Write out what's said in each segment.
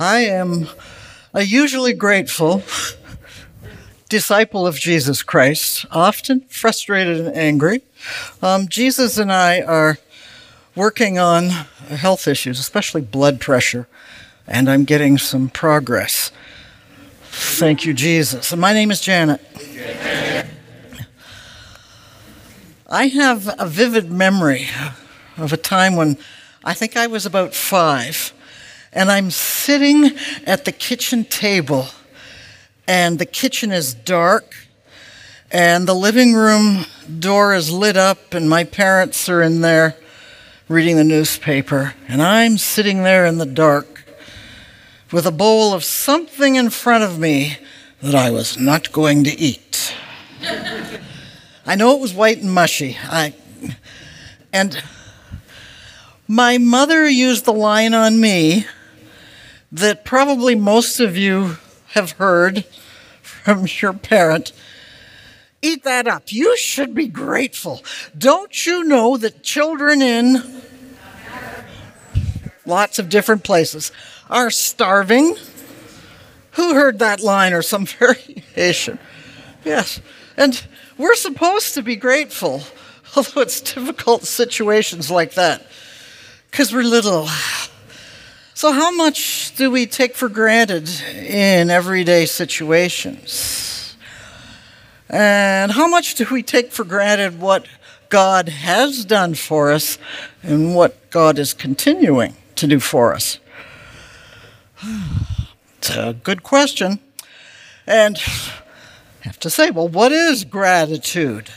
I am a usually grateful disciple of Jesus Christ, often frustrated and angry. Um, Jesus and I are working on health issues, especially blood pressure, and I'm getting some progress. Thank you, Jesus. My name is Janet. I have a vivid memory of a time when I think I was about five, and I'm sitting at the kitchen table, and the kitchen is dark, and the living room door is lit up, and my parents are in there reading the newspaper, and I'm sitting there in the dark with a bowl of something in front of me that I was not going to eat. I know it was white and mushy. I, and my mother used the line on me that probably most of you have heard from your parent. Eat that up. You should be grateful. Don't you know that children in lots of different places are starving? Who heard that line or some variation? Yes. And we're supposed to be grateful, although it's difficult situations like that because we're little. So, how much do we take for granted in everyday situations? And how much do we take for granted what God has done for us and what God is continuing to do for us? It's a good question. And I have to say, well, what is gratitude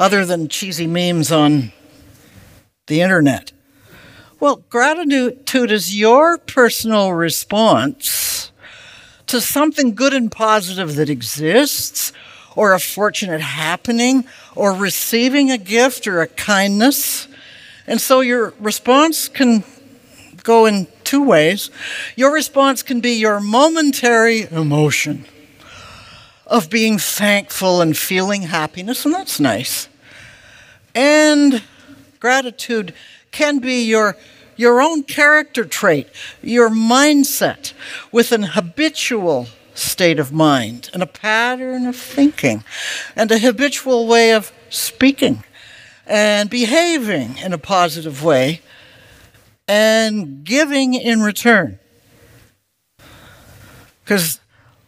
other than cheesy memes on the internet? Well, gratitude is your personal response to something good and positive that exists, or a fortunate happening, or receiving a gift or a kindness. And so your response can go in two ways. Your response can be your momentary emotion of being thankful and feeling happiness, and that's nice. And gratitude can be your your own character trait, your mindset with an habitual state of mind and a pattern of thinking and a habitual way of speaking and behaving in a positive way and giving in return. Because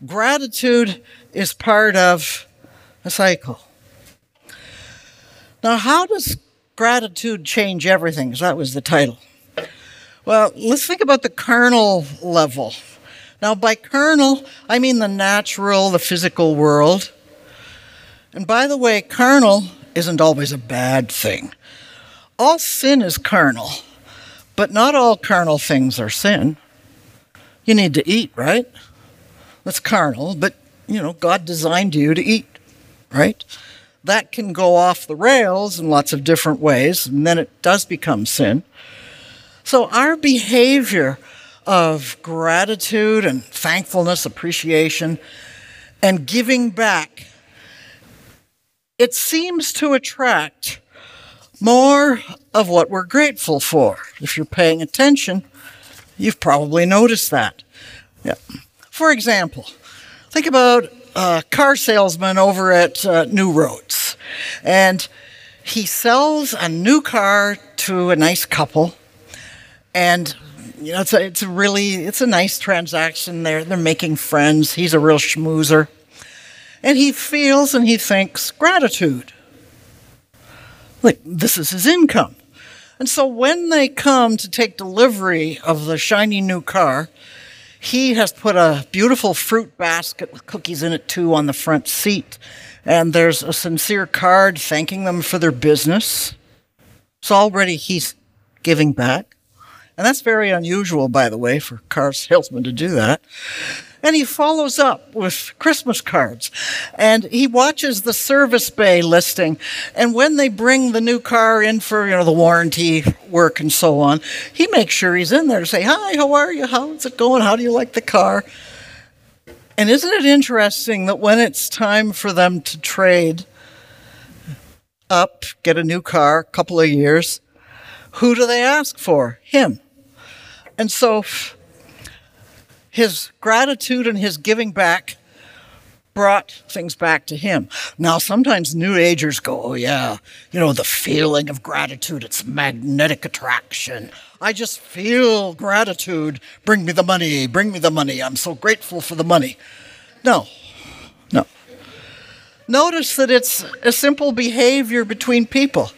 gratitude is part of a cycle. Now, how does gratitude change everything? Because that was the title. Well, let's think about the carnal level. Now, by carnal, I mean the natural, the physical world. And by the way, carnal isn't always a bad thing. All sin is carnal, but not all carnal things are sin. You need to eat, right? That's carnal, but you know, God designed you to eat, right? That can go off the rails in lots of different ways, and then it does become sin. So our behavior of gratitude and thankfulness, appreciation, and giving back, it seems to attract more of what we're grateful for. If you're paying attention, you've probably noticed that. Yeah. For example, think about a car salesman over at uh, New Roads, and he sells a new car to a nice couple and you know, it's a, it's a really it's a nice transaction. They're they're making friends. He's a real schmoozer, and he feels and he thinks gratitude. Like this is his income, and so when they come to take delivery of the shiny new car, he has put a beautiful fruit basket with cookies in it too on the front seat, and there's a sincere card thanking them for their business. So already he's giving back. And that's very unusual, by the way, for car salesmen to do that. And he follows up with Christmas cards. And he watches the service bay listing. And when they bring the new car in for, you know, the warranty work and so on, he makes sure he's in there to say, Hi, how are you? How's it going? How do you like the car? And isn't it interesting that when it's time for them to trade up, get a new car, a couple of years, who do they ask for? Him. And so his gratitude and his giving back brought things back to him. Now, sometimes New Agers go, oh, yeah, you know, the feeling of gratitude, it's magnetic attraction. I just feel gratitude. Bring me the money, bring me the money. I'm so grateful for the money. No, no. Notice that it's a simple behavior between people.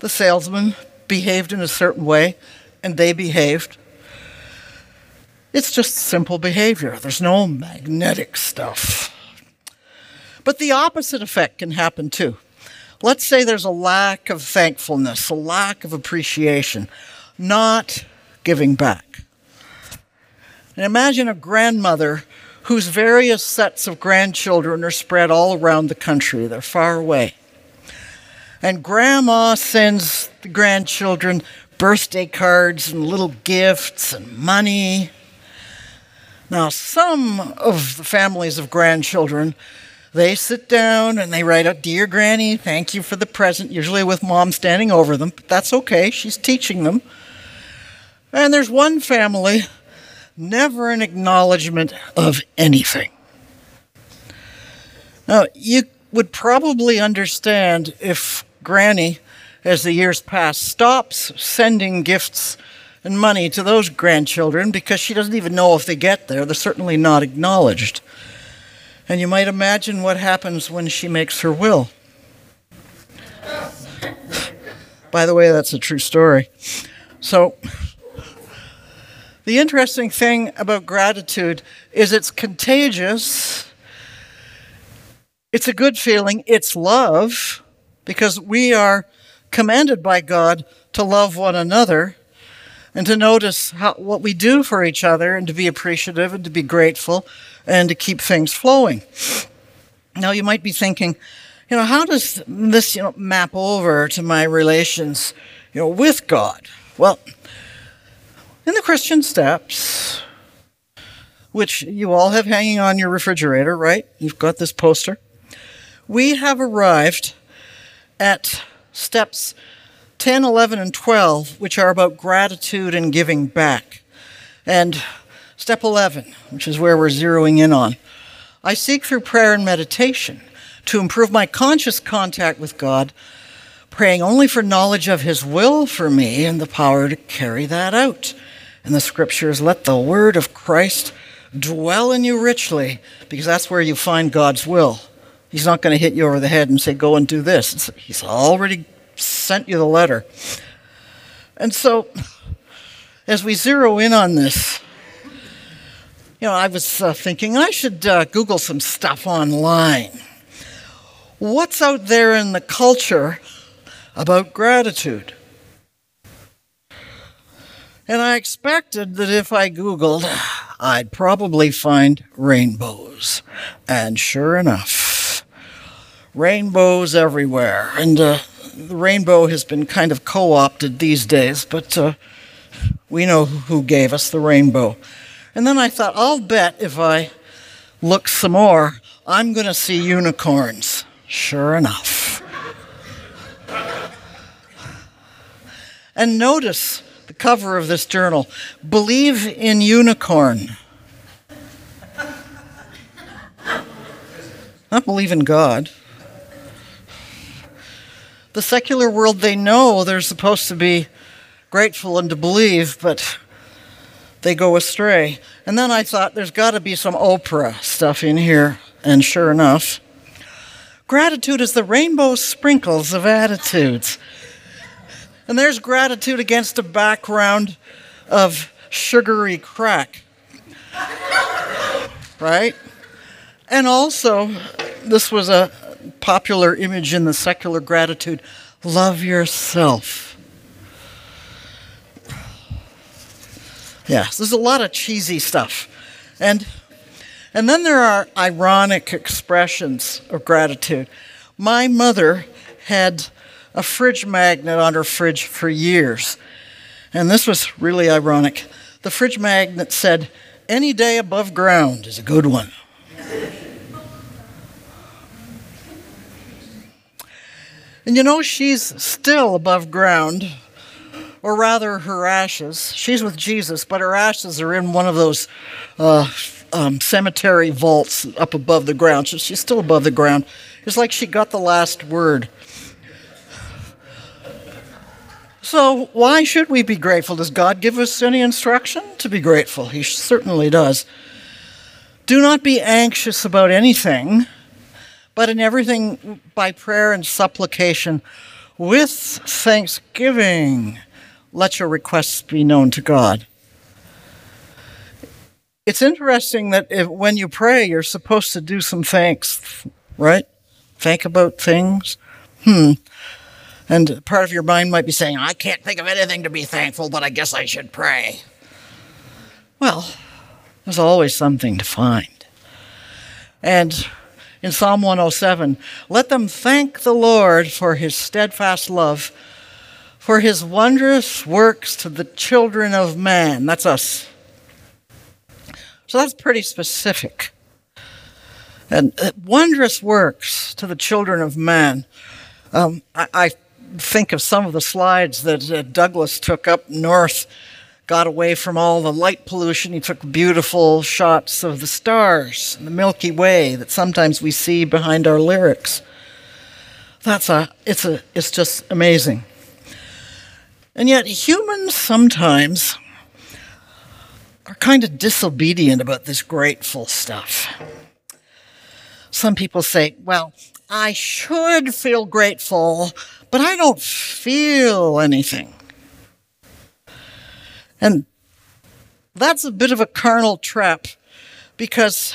The salesman behaved in a certain way, and they behaved. It's just simple behavior. There's no magnetic stuff. But the opposite effect can happen too. Let's say there's a lack of thankfulness, a lack of appreciation, not giving back. And imagine a grandmother whose various sets of grandchildren are spread all around the country. They're far away. And grandma sends the grandchildren birthday cards and little gifts and money. Now, some of the families of grandchildren, they sit down and they write out, Dear Granny, thank you for the present, usually with mom standing over them, but that's okay, she's teaching them. And there's one family, never an acknowledgement of anything. Now, you would probably understand if Granny, as the years pass, stops sending gifts and money to those grandchildren because she doesn't even know if they get there. They're certainly not acknowledged. And you might imagine what happens when she makes her will. By the way, that's a true story. So, the interesting thing about gratitude is it's contagious. It's a good feeling. It's love because we are commanded by God to love one another and to notice how, what we do for each other and to be appreciative and to be grateful and to keep things flowing. Now, you might be thinking, you know, how does this you know, map over to my relations you know, with God? Well, in the Christian steps, which you all have hanging on your refrigerator, right? You've got this poster. We have arrived at steps 10, 11, and 12, which are about gratitude and giving back. And step 11, which is where we're zeroing in on. I seek through prayer and meditation to improve my conscious contact with God, praying only for knowledge of His will for me and the power to carry that out. And the scriptures, let the word of Christ dwell in you richly, because that's where you find God's will. He's not going to hit you over the head and say, go and do this. He's already sent you the letter. And so, as we zero in on this, you know, I was uh, thinking I should uh, Google some stuff online. What's out there in the culture about gratitude? And I expected that if I Googled, I'd probably find rainbows. And sure enough, rainbows everywhere. And uh, the rainbow has been kind of co opted these days, but uh, we know who gave us the rainbow. And then I thought, I'll bet if I look some more, I'm going to see unicorns. Sure enough. and notice the cover of this journal Believe in Unicorn. Not believe in God the secular world, they know they're supposed to be grateful and to believe, but they go astray. And then I thought there's got to be some Oprah stuff in here, and sure enough, gratitude is the rainbow sprinkles of attitudes. And there's gratitude against a background of sugary crack. right? And also, this was a, popular image in the secular gratitude love yourself. Yes, there's a lot of cheesy stuff. And and then there are ironic expressions of gratitude. My mother had a fridge magnet on her fridge for years. And this was really ironic. The fridge magnet said, Any day above ground is a good one. And you know, she's still above ground or rather her ashes. She's with Jesus, but her ashes are in one of those uh, um, cemetery vaults up above the ground. So she's still above the ground. It's like she got the last word. So, why should we be grateful? Does God give us any instruction to be grateful? He certainly does. Do not be anxious about anything, but in everything by prayer and supplication with thanksgiving, let your requests be known to God. It's interesting that if, when you pray, you're supposed to do some thanks, right? Think about things. Hmm. And part of your mind might be saying, I can't think of anything to be thankful, but I guess I should pray. Well, there's always something to find. And in Psalm 107, let them thank the Lord for his steadfast love, for his wondrous works to the children of man. That's us. So that's pretty specific. And uh, wondrous works to the children of man. Um, I, I think of some of the slides that uh, Douglas took up north, got away from all the light pollution. He took beautiful shots of the stars, the Milky Way that sometimes we see behind our lyrics. That's a, it's a, it's just amazing. And yet humans sometimes are kind of disobedient about this grateful stuff. Some people say, well, I should feel grateful, but I don't feel anything. And that's a bit of a carnal trap because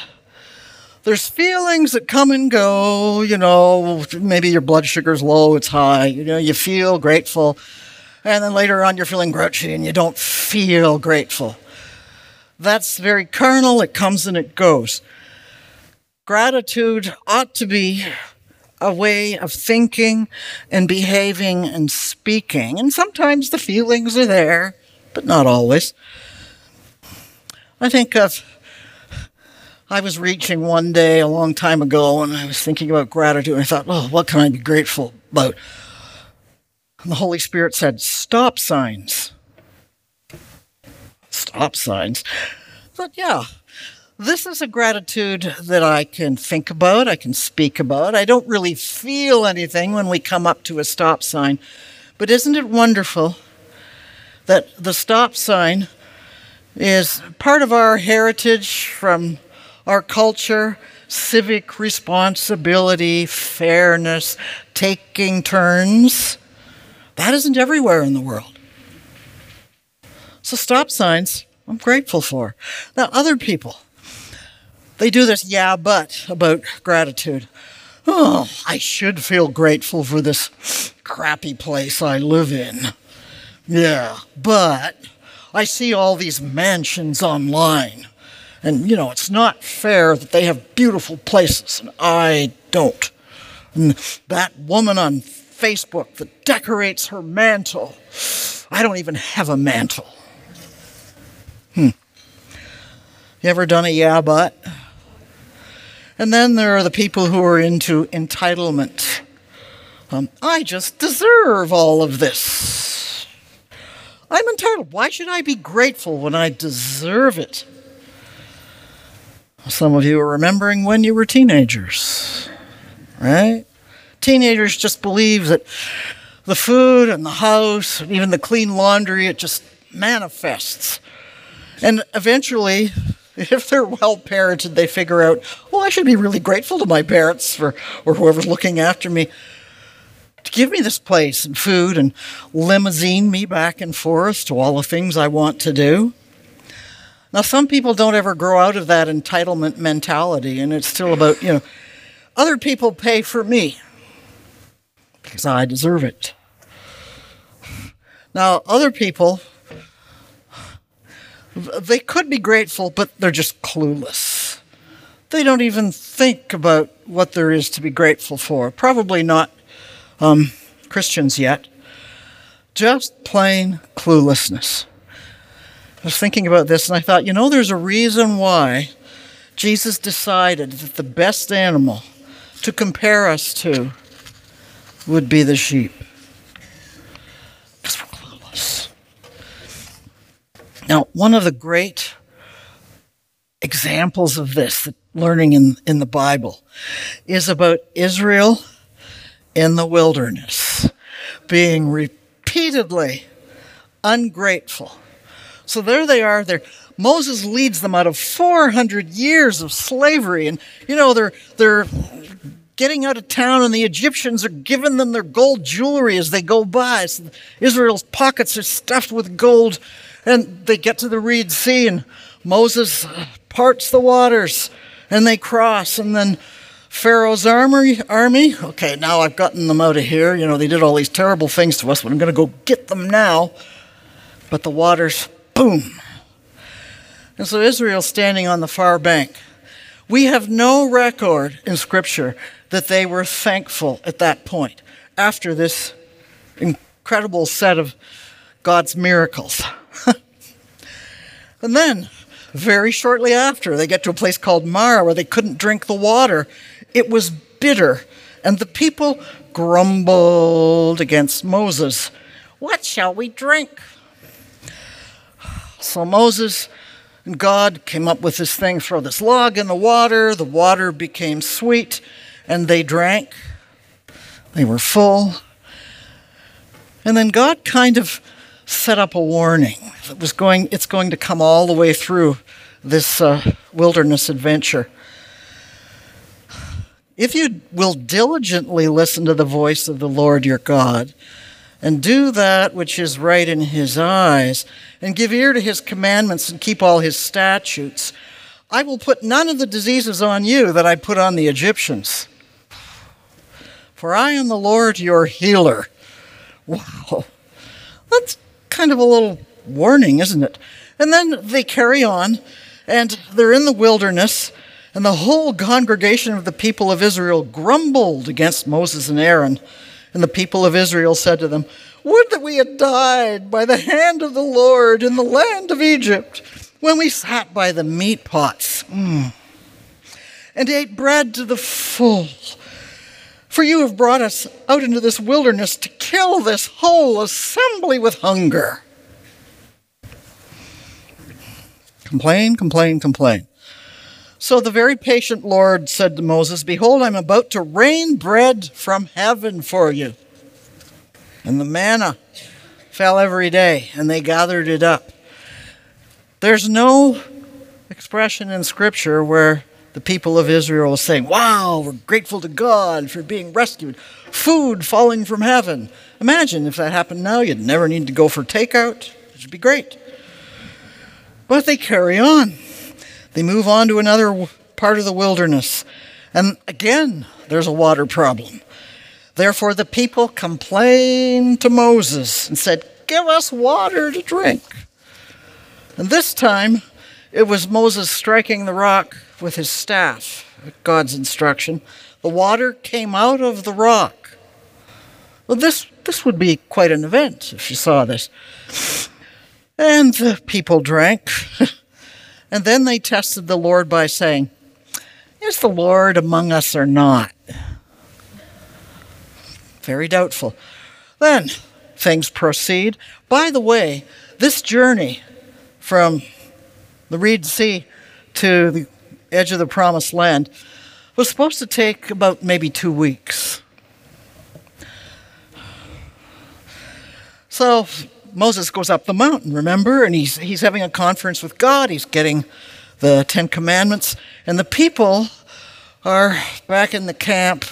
there's feelings that come and go, you know, maybe your blood sugar's low, it's high, you know, you feel grateful, and then later on you're feeling grouchy and you don't feel grateful. That's very carnal, it comes and it goes. Gratitude ought to be a way of thinking and behaving and speaking. And sometimes the feelings are there, but not always. I think of, I was reaching one day a long time ago and I was thinking about gratitude. And I thought, oh, what can I be grateful about? And the Holy Spirit said, stop signs. Stop signs. But yeah, this is a gratitude that I can think about, I can speak about. I don't really feel anything when we come up to a stop sign. But isn't it wonderful that the stop sign is part of our heritage from our culture, civic responsibility, fairness, taking turns? That isn't everywhere in the world. So, stop signs, I'm grateful for. Now, other people, they do this yeah, but about gratitude. Oh, I should feel grateful for this crappy place I live in. Yeah, but I see all these mansions online. And, you know, it's not fair that they have beautiful places and I don't. And that woman on Facebook that decorates her mantle, I don't even have a mantle. Hmm. You ever done a yeah, but? And then there are the people who are into entitlement. Um, I just deserve all of this. I'm entitled. Why should I be grateful when I deserve it? Some of you are remembering when you were teenagers, right? Teenagers just believe that the food and the house and even the clean laundry, it just manifests. And eventually, if they're well parented, they figure out, well, I should be really grateful to my parents for, or whoever's looking after me to give me this place and food and limousine me back and forth to all the things I want to do. Now, some people don't ever grow out of that entitlement mentality, and it's still about, you know, other people pay for me because I deserve it. Now, other people they could be grateful, but they're just clueless. They don't even think about what there is to be grateful for. Probably not um, Christians yet. Just plain cluelessness. I was thinking about this and I thought, you know, there's a reason why Jesus decided that the best animal to compare us to would be the sheep. Because we're clueless. Now, one of the great examples of this, learning in, in the Bible, is about Israel in the wilderness being repeatedly ungrateful. So there they are. They're, Moses leads them out of 400 years of slavery. And, you know, they're, they're getting out of town, and the Egyptians are giving them their gold jewelry as they go by. So Israel's pockets are stuffed with gold. And they get to the Reed Sea, and Moses uh, parts the waters, and they cross. And then Pharaoh's army, army, okay, now I've gotten them out of here. You know, they did all these terrible things to us, but I'm going to go get them now. But the waters, boom. And so Israel's standing on the far bank. We have no record in Scripture that they were thankful at that point after this incredible set of God's miracles. and then, very shortly after, they get to a place called Marah where they couldn't drink the water. It was bitter, and the people grumbled against Moses. What shall we drink? So Moses and God came up with this thing throw this log in the water. The water became sweet, and they drank. They were full. And then God kind of set up a warning. that was going, it's going to come all the way through this uh, wilderness adventure. If you will diligently listen to the voice of the Lord your God, and do that which is right in his eyes, and give ear to his commandments and keep all his statutes, I will put none of the diseases on you that I put on the Egyptians. For I am the Lord your healer. Wow. That's kind of a little warning, isn't it? And then they carry on, and they're in the wilderness, and the whole congregation of the people of Israel grumbled against Moses and Aaron. And the people of Israel said to them, Would that we had died by the hand of the Lord in the land of Egypt, when we sat by the meat pots mm, and ate bread to the full. For you have brought us out into this wilderness to kill this whole assembly with hunger. Complain, complain, complain. So the very patient Lord said to Moses, Behold, I'm about to rain bread from heaven for you. And the manna fell every day, and they gathered it up. There's no expression in Scripture where the people of Israel is saying, Wow, we're grateful to God for being rescued. Food falling from heaven. Imagine if that happened now, you'd never need to go for takeout. It would be great. But they carry on. They move on to another part of the wilderness. And again, there's a water problem. Therefore, the people complained to Moses and said, Give us water to drink. And this time, it was Moses striking the rock with his staff at God's instruction. The water came out of the rock. Well, this, this would be quite an event if you saw this. And the people drank. And then they tested the Lord by saying, Is the Lord among us or not? Very doubtful. Then things proceed. By the way, this journey from the Reed Sea to the edge of the Promised Land was supposed to take about maybe two weeks. So Moses goes up the mountain, remember? And he's, he's having a conference with God. He's getting the Ten Commandments. And the people are back in the camp.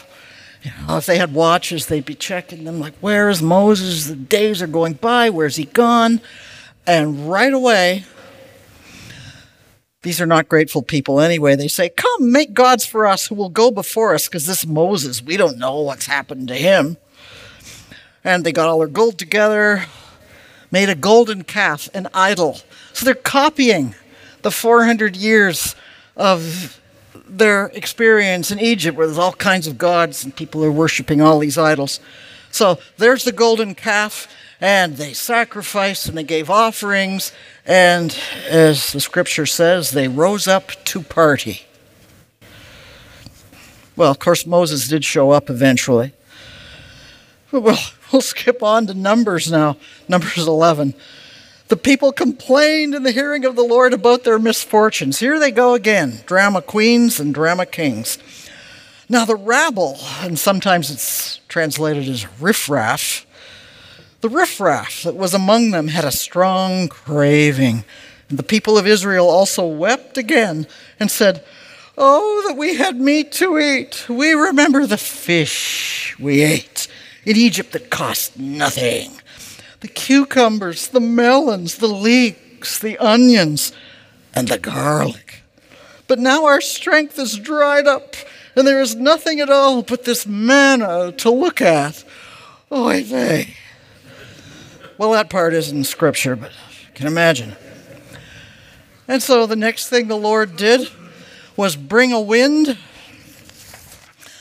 You know, if they had watches, they'd be checking them, like, where is Moses? The days are going by. Where's he gone? And right away, these are not grateful people anyway. They say, Come, make gods for us who will go before us, because this Moses, we don't know what's happened to him. And they got all their gold together, made a golden calf, an idol. So they're copying the 400 years of their experience in Egypt, where there's all kinds of gods and people are worshiping all these idols. So there's the golden calf, and they sacrificed and they gave offerings, and as the scripture says, they rose up to party. Well, of course, Moses did show up eventually. Well, we'll skip on to Numbers now. Numbers 11. The people complained in the hearing of the Lord about their misfortunes. Here they go again drama queens and drama kings. Now, the rabble, and sometimes it's translated as riffraff, the riffraff that was among them had a strong craving. And the people of Israel also wept again and said, Oh, that we had meat to eat. We remember the fish we ate in Egypt that cost nothing the cucumbers, the melons, the leeks, the onions, and the garlic. But now our strength is dried up, and there is nothing at all but this manna to look at. Oh, Oy vey. Well, that part isn't in Scripture, but you can imagine. And so the next thing the Lord did was bring a wind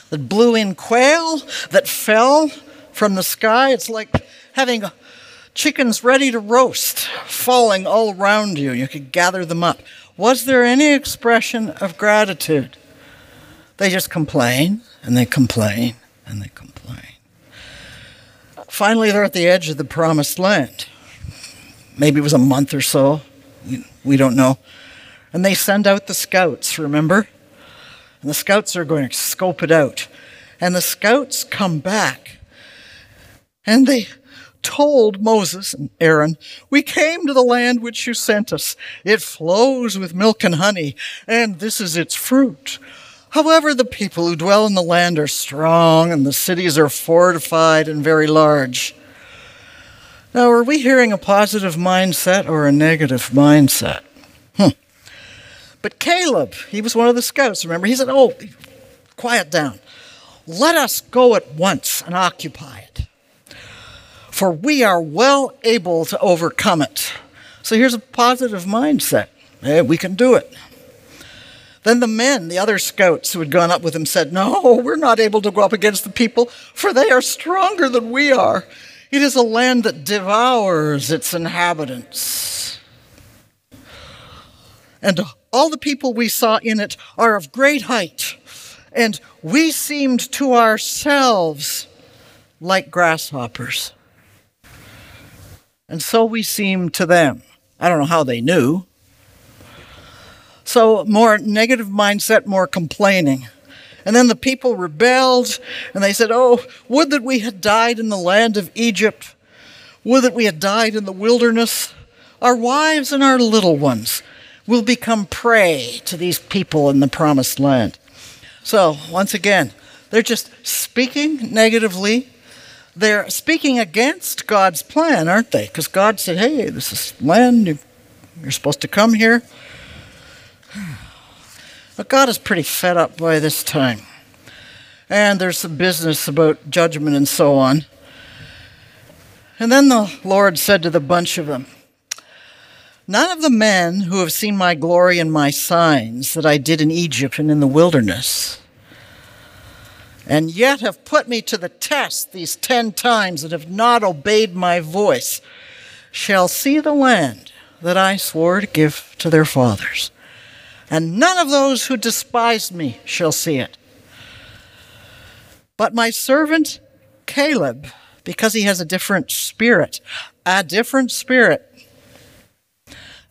that blew in quail that fell from the sky. It's like having chickens ready to roast falling all around you. You could gather them up. Was there any expression of gratitude? They just complain and they complain and they complain. Finally, they're at the edge of the promised land. Maybe it was a month or so. We don't know. And they send out the scouts, remember? And the scouts are going to scope it out. And the scouts come back and they told Moses and Aaron, We came to the land which you sent us. It flows with milk and honey, and this is its fruit. However, the people who dwell in the land are strong, and the cities are fortified and very large. Now, are we hearing a positive mindset or a negative mindset? Hmm. But Caleb, he was one of the scouts, remember? He said, Oh, quiet down. Let us go at once and occupy it for we are well able to overcome it. So here's a positive mindset. Hey, we can do it. Then the men, the other scouts who had gone up with him, said, No, we're not able to go up against the people, for they are stronger than we are. It is a land that devours its inhabitants. And all the people we saw in it are of great height, and we seemed to ourselves like grasshoppers and so we seem to them. I don't know how they knew. So, more negative mindset, more complaining. And then the people rebelled and they said, Oh, would that we had died in the land of Egypt. Would that we had died in the wilderness. Our wives and our little ones will become prey to these people in the promised land. So, once again, they're just speaking negatively they're speaking against God's plan, aren't they? Because God said, hey, this is land, you're supposed to come here. But God is pretty fed up by this time. And there's some business about judgment and so on. And then the Lord said to the bunch of them, None of the men who have seen my glory and my signs that I did in Egypt and in the wilderness and yet have put me to the test these ten times and have not obeyed my voice, shall see the land that I swore to give to their fathers. And none of those who despised me shall see it. But my servant Caleb, because he has a different spirit, a different spirit,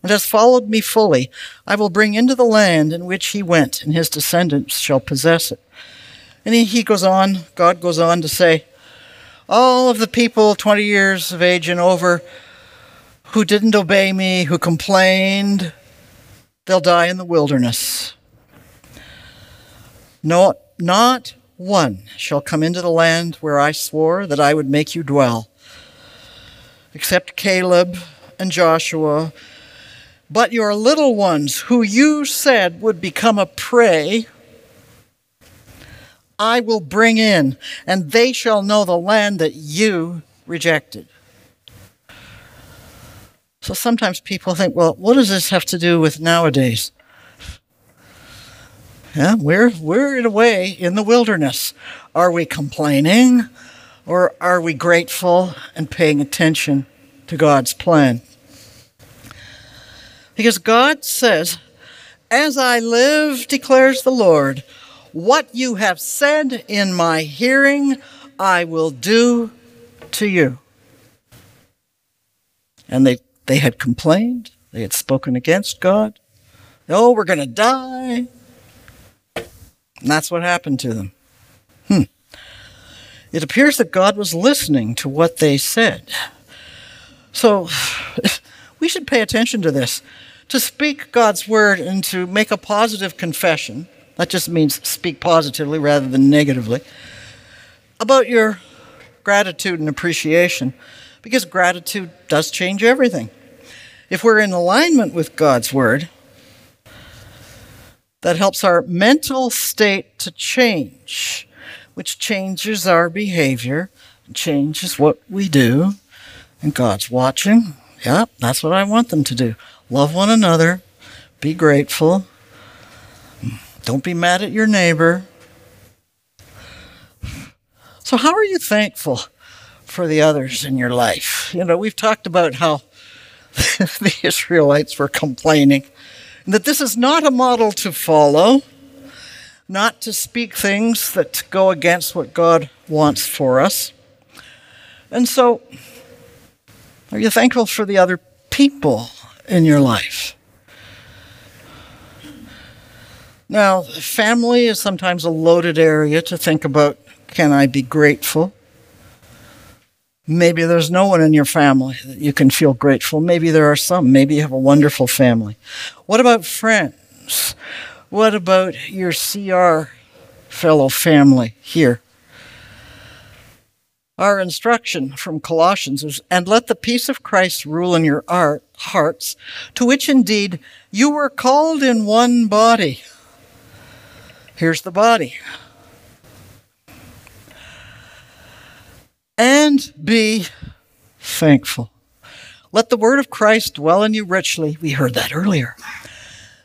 and has followed me fully, I will bring into the land in which he went, and his descendants shall possess it. And he goes on, God goes on to say, all of the people 20 years of age and over who didn't obey me, who complained, they'll die in the wilderness. No, not one shall come into the land where I swore that I would make you dwell, except Caleb and Joshua. But your little ones, who you said would become a prey, I will bring in, and they shall know the land that you rejected. So sometimes people think, well, what does this have to do with nowadays? Yeah, we're, we're in a way in the wilderness. Are we complaining or are we grateful and paying attention to God's plan? Because God says, As I live, declares the Lord, what you have said in my hearing, I will do to you. And they They had complained. They had spoken against God. Oh, we're going to die. And that's what happened to them. Hmm. It appears that God was listening to what they said. So we should pay attention to this. To speak God's word and to make a positive confession, that just means speak positively rather than negatively, about your gratitude and appreciation, because gratitude does change everything. If we're in alignment with God's word, that helps our mental state to change, which changes our behavior, changes what we do. And God's watching. Yep, that's what I want them to do. Love one another, be grateful, don't be mad at your neighbor. So, how are you thankful for the others in your life? You know, we've talked about how the Israelites were complaining that this is not a model to follow, not to speak things that go against what God wants for us. And so, are you thankful for the other people in your life? Now, family is sometimes a loaded area to think about can I be grateful? Maybe there's no one in your family that you can feel grateful. Maybe there are some. Maybe you have a wonderful family. What about friends? What about your CR fellow family here? Our instruction from Colossians is, and let the peace of Christ rule in your art, hearts, to which indeed you were called in one body. Here's the body and be thankful. Let the word of Christ dwell in you richly. We heard that earlier.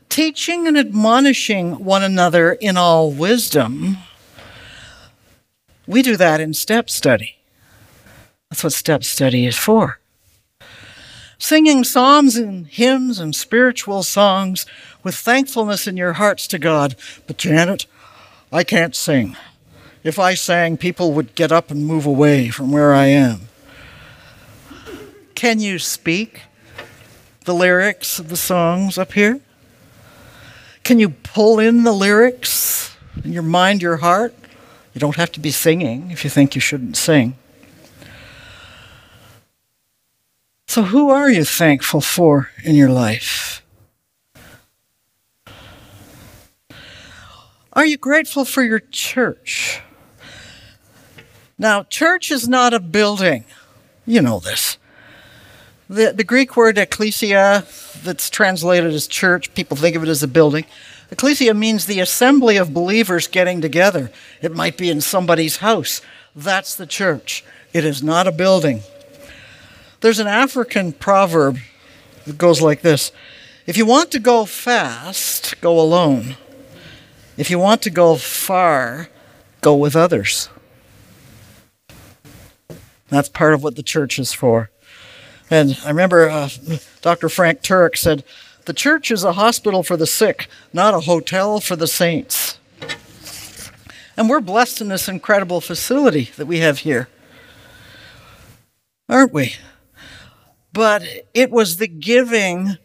Teaching and admonishing one another in all wisdom. We do that in step study. That's what step study is for. Singing psalms and hymns and spiritual songs with thankfulness in your hearts to God. But Janet, I can't sing. If I sang, people would get up and move away from where I am. Can you speak the lyrics of the songs up here? Can you pull in the lyrics in your mind, your heart? You don't have to be singing if you think you shouldn't sing. So, who are you thankful for in your life? Are you grateful for your church? Now, church is not a building. You know this. The, the Greek word ecclesia, that's translated as church, people think of it as a building. Ecclesia means the assembly of believers getting together. It might be in somebody's house. That's the church. It is not a building. There's an African proverb that goes like this If you want to go fast, go alone. If you want to go far, go with others. That's part of what the church is for. And I remember uh, Dr. Frank Turek said, The church is a hospital for the sick, not a hotel for the saints. And we're blessed in this incredible facility that we have here. Aren't we? But it was the giving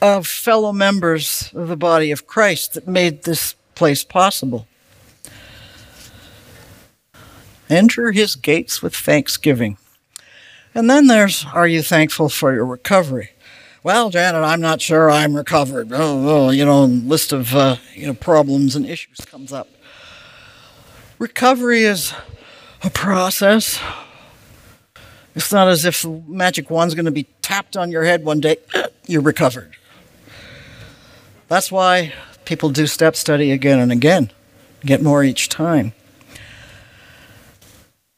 of fellow members of the body of Christ that made this place possible. Enter his gates with thanksgiving. And then there's, are you thankful for your recovery? Well, Janet, I'm not sure I'm recovered. Oh, oh you know, list of uh, you know problems and issues comes up. Recovery is a process. It's not as if the magic wand's going to be tapped on your head one day, you're recovered. That's why people do step study again and again, get more each time.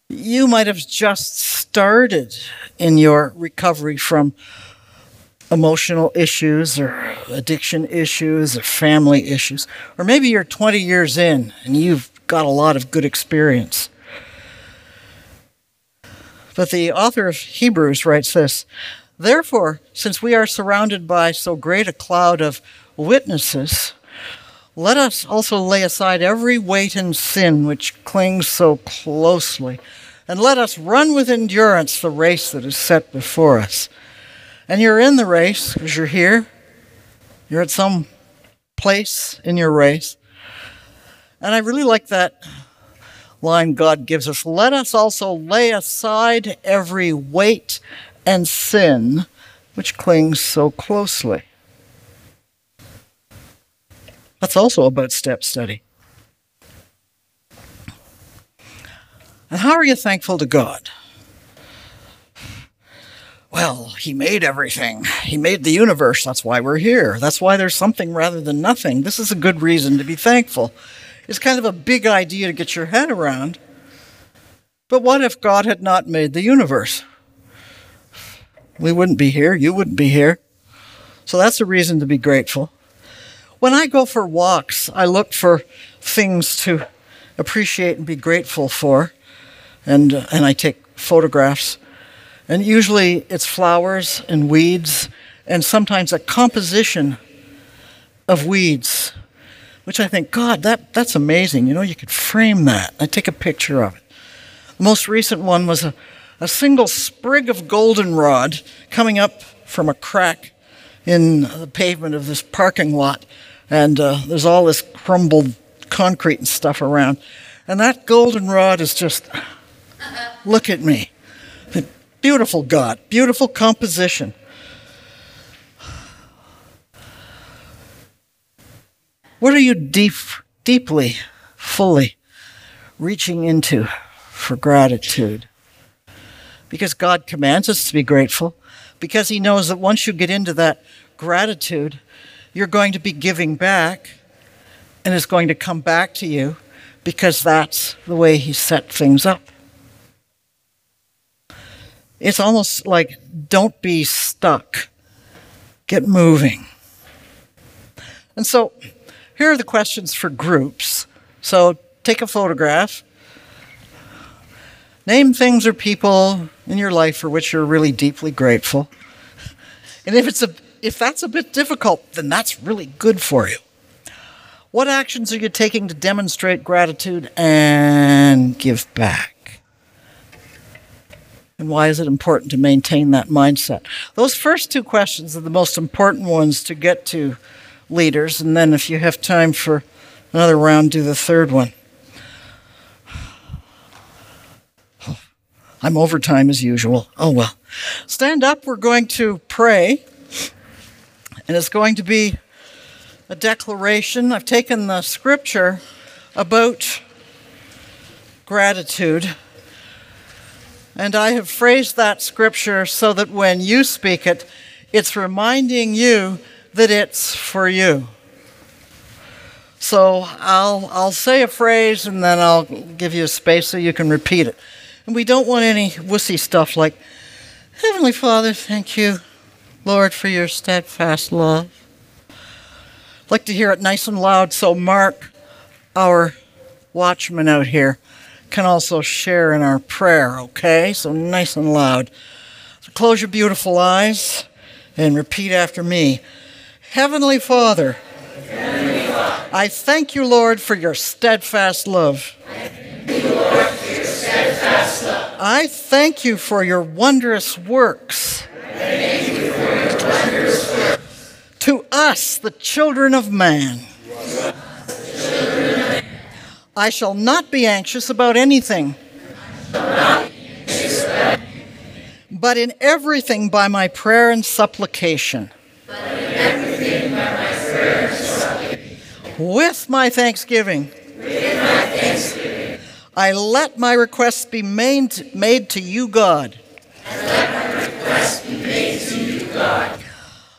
You might have just started in your recovery from emotional issues or addiction issues or family issues. Or maybe you're 20 years in and you've got a lot of good experience. But the author of Hebrews writes this Therefore, since we are surrounded by so great a cloud of witnesses, let us also lay aside every weight and sin which clings so closely, and let us run with endurance the race that is set before us. And you're in the race because you're here. You're at some place in your race. And I really like that line God gives us. Let us also lay aside every weight and sin which clings so closely. That's also about step study. And how are you thankful to God? Well, He made everything. He made the universe. That's why we're here. That's why there's something rather than nothing. This is a good reason to be thankful. It's kind of a big idea to get your head around. But what if God had not made the universe? We wouldn't be here. You wouldn't be here. So that's a reason to be grateful. When I go for walks, I look for things to appreciate and be grateful for, and uh, and I take photographs. And usually it's flowers and weeds, and sometimes a composition of weeds, which I think, God, that that's amazing. You know, you could frame that. I take a picture of it. The most recent one was a, a single sprig of goldenrod coming up from a crack in the pavement of this parking lot and uh, there's all this crumbled concrete and stuff around. And that goldenrod is just, look at me. Beautiful God, beautiful composition. What are you deep, deeply, fully reaching into for gratitude? Because God commands us to be grateful, because He knows that once you get into that gratitude, you're going to be giving back and it's going to come back to you because that's the way he set things up. It's almost like don't be stuck, get moving. And so here are the questions for groups. So take a photograph. Name things or people in your life for which you're really deeply grateful. And if it's a if that's a bit difficult, then that's really good for you. What actions are you taking to demonstrate gratitude and give back? And why is it important to maintain that mindset? Those first two questions are the most important ones to get to leaders. And then, if you have time for another round, do the third one. I'm overtime as usual. Oh well. Stand up. We're going to pray. And it's going to be a declaration. I've taken the scripture about gratitude, and I have phrased that scripture so that when you speak it, it's reminding you that it's for you. So I'll, I'll say a phrase and then I'll give you a space so you can repeat it. And we don't want any wussy stuff like, Heavenly Father, thank you Lord, for your steadfast love. I'd like to hear it nice and loud so Mark, our watchman out here, can also share in our prayer, okay? So nice and loud. So close your beautiful eyes and repeat after me. Heavenly Father, I thank you, Lord, for your steadfast love. I thank you for your wondrous works to us, the children of man. I shall not be anxious about anything, but in everything by my prayer and supplication. With my thanksgiving. I let my requests be made, made to you, God.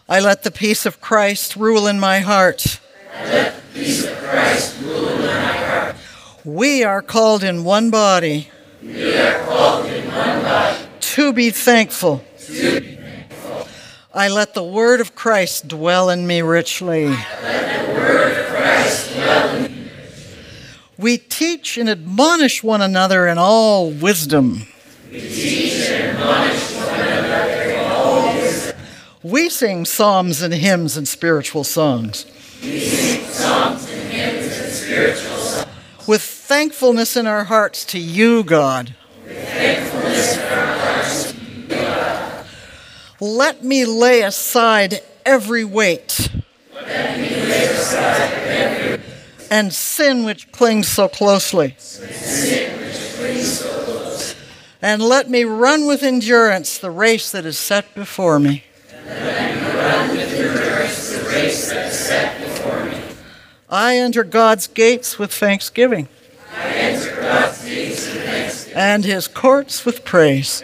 I let the peace of Christ rule in my heart. We are called in one body. We are called in one body. To be thankful. To be thankful. I let the word of Christ dwell in me richly. Let the word of Christ dwell in me. We teach and admonish one another in all wisdom. We teach and admonish we sing psalms and hymns and spiritual songs. We sing psalms and hymns and spiritual songs. With thankfulness in our hearts to you, God. With thankfulness in our hearts to you, God. Let me lay aside every weight. And sin which clings so closely. And let me run with endurance the race that is set before me. I enter God's gates with thanksgiving. And his courts with praise.